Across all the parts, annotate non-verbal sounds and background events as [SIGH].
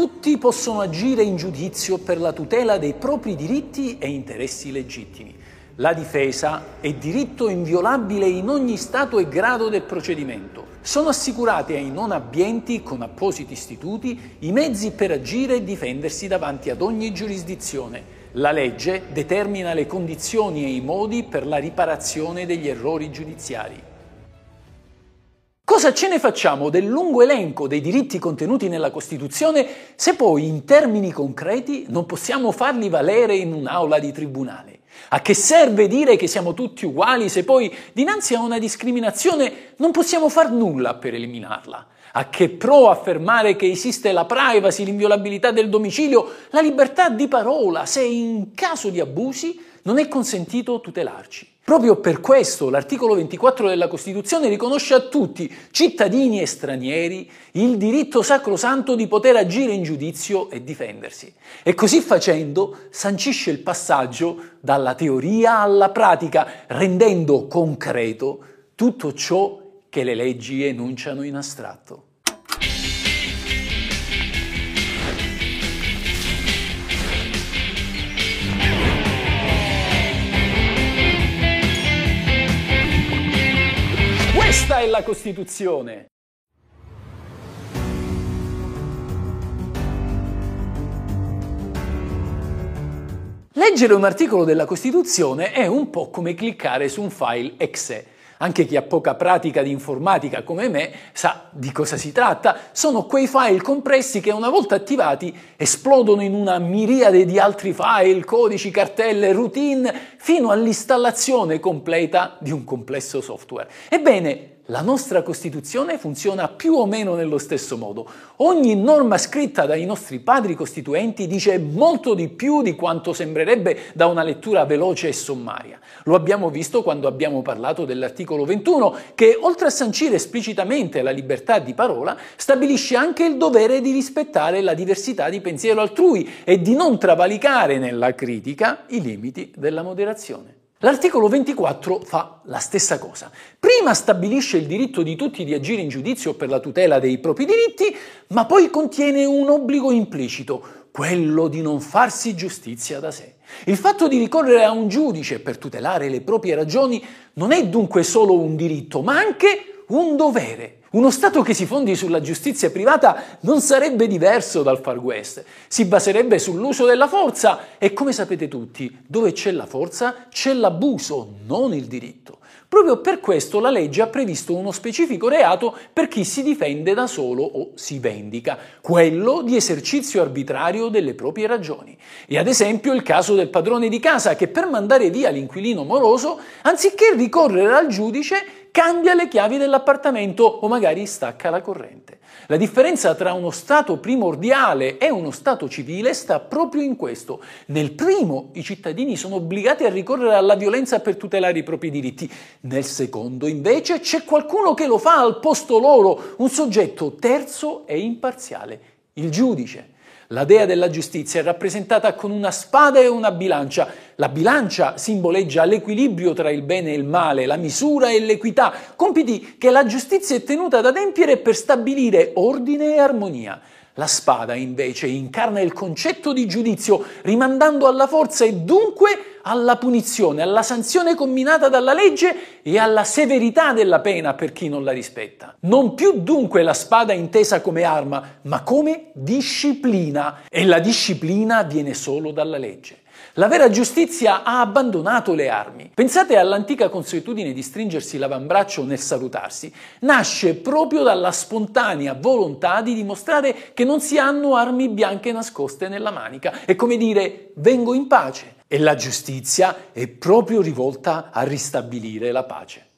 tutti possono agire in giudizio per la tutela dei propri diritti e interessi legittimi. La difesa è diritto inviolabile in ogni stato e grado del procedimento. Sono assicurati ai non abbienti, con appositi istituti, i mezzi per agire e difendersi davanti ad ogni giurisdizione. La legge determina le condizioni e i modi per la riparazione degli errori giudiziari. Cosa ce ne facciamo del lungo elenco dei diritti contenuti nella Costituzione se poi in termini concreti non possiamo farli valere in un'aula di tribunale? A che serve dire che siamo tutti uguali se poi dinanzi a una discriminazione non possiamo far nulla per eliminarla? A che pro affermare che esiste la privacy, l'inviolabilità del domicilio, la libertà di parola se in caso di abusi non è consentito tutelarci? Proprio per questo l'articolo 24 della Costituzione riconosce a tutti, cittadini e stranieri, il diritto sacrosanto di poter agire in giudizio e difendersi. E così facendo sancisce il passaggio dalla teoria alla pratica, rendendo concreto tutto ciò che le leggi enunciano in astratto. Questa è la Costituzione. Leggere un articolo della Costituzione è un po' come cliccare su un file exe. Anche chi ha poca pratica di informatica come me sa di cosa si tratta. Sono quei file compressi che una volta attivati esplodono in una miriade di altri file, codici, cartelle, routine, fino all'installazione completa di un complesso software. Ebbene, la nostra Costituzione funziona più o meno nello stesso modo. Ogni norma scritta dai nostri padri costituenti dice molto di più di quanto sembrerebbe da una lettura veloce e sommaria. Lo abbiamo visto quando abbiamo parlato dell'articolo 21, che oltre a sancire esplicitamente la libertà di parola, stabilisce anche il dovere di rispettare la diversità di pensiero altrui e di non travalicare nella critica i limiti della moderazione. L'articolo 24 fa la stessa cosa. Prima stabilisce il diritto di tutti di agire in giudizio per la tutela dei propri diritti, ma poi contiene un obbligo implicito, quello di non farsi giustizia da sé. Il fatto di ricorrere a un giudice per tutelare le proprie ragioni non è dunque solo un diritto, ma anche un dovere. Uno Stato che si fondi sulla giustizia privata non sarebbe diverso dal Far West, si baserebbe sull'uso della forza e come sapete tutti, dove c'è la forza c'è l'abuso, non il diritto. Proprio per questo la legge ha previsto uno specifico reato per chi si difende da solo o si vendica, quello di esercizio arbitrario delle proprie ragioni. E ad esempio il caso del padrone di casa che per mandare via l'inquilino moroso, anziché ricorrere al giudice, cambia le chiavi dell'appartamento o magari stacca la corrente. La differenza tra uno Stato primordiale e uno Stato civile sta proprio in questo. Nel primo i cittadini sono obbligati a ricorrere alla violenza per tutelare i propri diritti, nel secondo invece c'è qualcuno che lo fa al posto loro, un soggetto terzo e imparziale, il giudice. La dea della giustizia è rappresentata con una spada e una bilancia. La bilancia simboleggia l'equilibrio tra il bene e il male, la misura e l'equità, compiti che la giustizia è tenuta ad adempiere per stabilire ordine e armonia. La spada invece incarna il concetto di giudizio, rimandando alla forza e dunque alla punizione, alla sanzione combinata dalla legge e alla severità della pena per chi non la rispetta. Non più dunque la spada intesa come arma, ma come disciplina e la disciplina viene solo dalla legge. La vera giustizia ha abbandonato le armi. Pensate all'antica consuetudine di stringersi l'avambraccio nel salutarsi. Nasce proprio dalla spontanea volontà di dimostrare che non si hanno armi bianche nascoste nella manica. È come dire vengo in pace. E la giustizia è proprio rivolta a ristabilire la pace.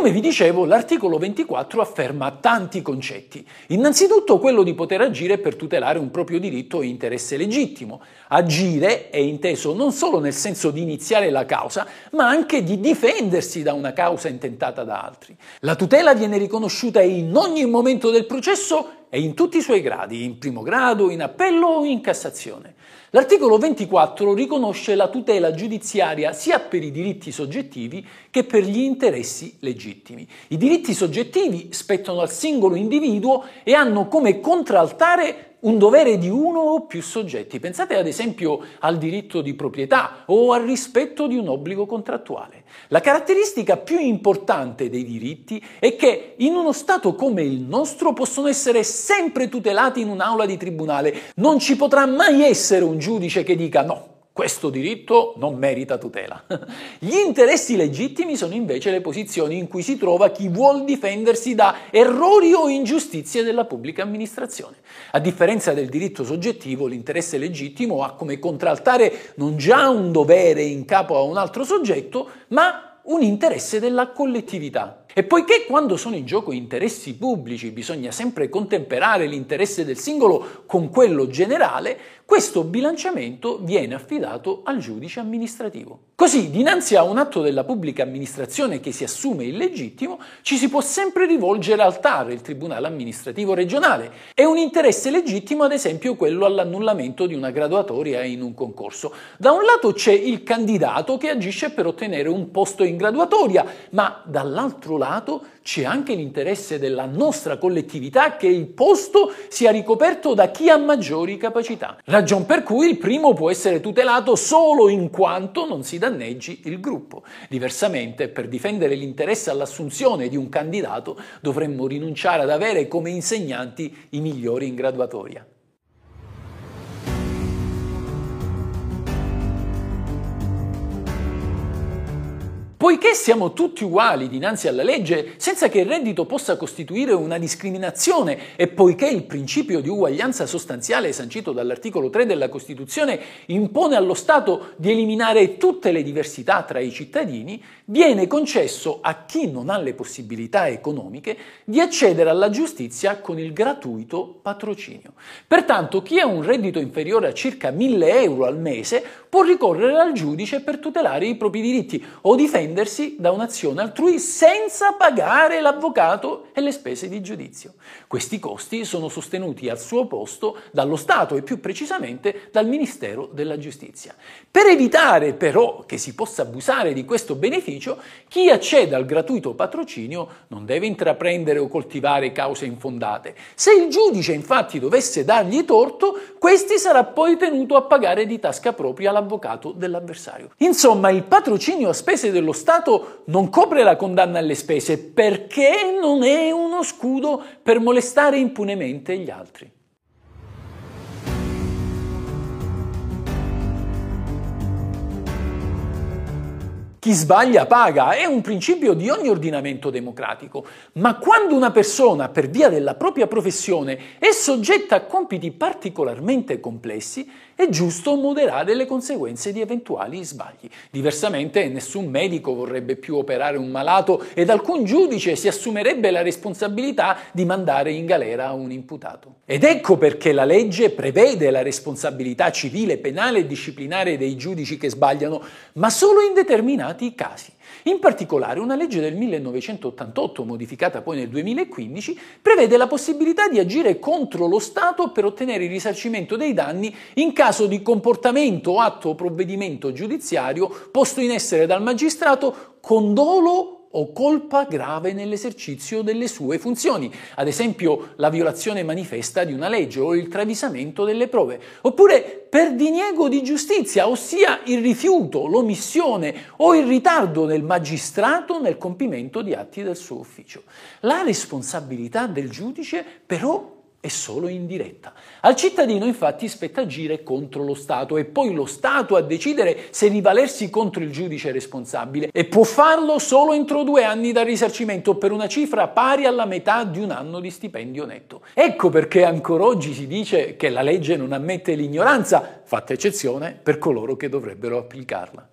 Come vi dicevo, l'articolo 24 afferma tanti concetti. Innanzitutto quello di poter agire per tutelare un proprio diritto e interesse legittimo. Agire è inteso non solo nel senso di iniziare la causa, ma anche di difendersi da una causa intentata da altri. La tutela viene riconosciuta in ogni momento del processo e in tutti i suoi gradi, in primo grado, in appello o in Cassazione. L'articolo 24 riconosce la tutela giudiziaria sia per i diritti soggettivi che per gli interessi legittimi. I diritti soggettivi spettano al singolo individuo e hanno come contraltare un dovere di uno o più soggetti. Pensate ad esempio al diritto di proprietà o al rispetto di un obbligo contrattuale. La caratteristica più importante dei diritti è che in uno Stato come il nostro possono essere sempre tutelati in un'aula di tribunale. Non ci potrà mai essere un giudice che dica no, questo diritto non merita tutela. [LAUGHS] Gli interessi legittimi sono invece le posizioni in cui si trova chi vuol difendersi da errori o ingiustizie della pubblica amministrazione. A differenza del diritto soggettivo, l'interesse legittimo ha come contraltare non già un dovere in capo a un altro soggetto, ma un interesse della collettività. E poiché quando sono in gioco interessi pubblici bisogna sempre contemperare l'interesse del singolo con quello generale, questo bilanciamento viene affidato al giudice amministrativo. Così, dinanzi a un atto della pubblica amministrazione che si assume illegittimo, ci si può sempre rivolgere al TAR, il Tribunale amministrativo regionale. È un interesse legittimo, ad esempio, quello all'annullamento di una graduatoria in un concorso. Da un lato c'è il candidato che agisce per ottenere un posto in graduatoria, ma dall'altro lato c'è anche l'interesse della nostra collettività che il posto sia ricoperto da chi ha maggiori capacità. Ragion per cui il primo può essere tutelato solo in quanto non si danneggi il gruppo. Diversamente, per difendere l'interesse all'assunzione di un candidato, dovremmo rinunciare ad avere come insegnanti i migliori in graduatoria. Poiché siamo tutti uguali dinanzi alla legge, senza che il reddito possa costituire una discriminazione e poiché il principio di uguaglianza sostanziale sancito dall'articolo 3 della Costituzione impone allo Stato di eliminare tutte le diversità tra i cittadini, viene concesso a chi non ha le possibilità economiche di accedere alla giustizia con il gratuito patrocinio. Pertanto chi ha un reddito inferiore a circa 1000 euro al mese può ricorrere al giudice per tutelare i propri diritti o difendersi da un'azione altrui senza pagare l'avvocato e le spese di giudizio. Questi costi sono sostenuti al suo posto dallo Stato e più precisamente dal Ministero della Giustizia. Per evitare però che si possa abusare di questo beneficio, chi accede al gratuito patrocinio non deve intraprendere o coltivare cause infondate. Se il giudice infatti dovesse dargli torto, questi sarà poi tenuto a pagare di tasca propria la l'avvocato dell'avversario. Insomma, il patrocinio a spese dello Stato non copre la condanna alle spese perché non è uno scudo per molestare impunemente gli altri. Chi sbaglia paga, è un principio di ogni ordinamento democratico, ma quando una persona, per via della propria professione, è soggetta a compiti particolarmente complessi, è giusto moderare le conseguenze di eventuali sbagli. Diversamente nessun medico vorrebbe più operare un malato ed alcun giudice si assumerebbe la responsabilità di mandare in galera un imputato. Ed ecco perché la legge prevede la responsabilità civile, penale e disciplinare dei giudici che sbagliano, ma solo in determinati casi. In particolare una legge del 1988, modificata poi nel 2015, prevede la possibilità di agire contro lo Stato per ottenere il risarcimento dei danni in caso di comportamento, atto o provvedimento giudiziario posto in essere dal magistrato con dolo o colpa grave nell'esercizio delle sue funzioni, ad esempio la violazione manifesta di una legge o il travisamento delle prove, oppure per diniego di giustizia, ossia il rifiuto, l'omissione o il ritardo del magistrato nel compimento di atti del suo ufficio. La responsabilità del giudice però è solo indiretta. Al cittadino infatti spetta agire contro lo Stato e poi lo Stato a decidere se rivalersi contro il giudice responsabile e può farlo solo entro due anni dal risarcimento per una cifra pari alla metà di un anno di stipendio netto. Ecco perché ancora oggi si dice che la legge non ammette l'ignoranza, fatta eccezione per coloro che dovrebbero applicarla.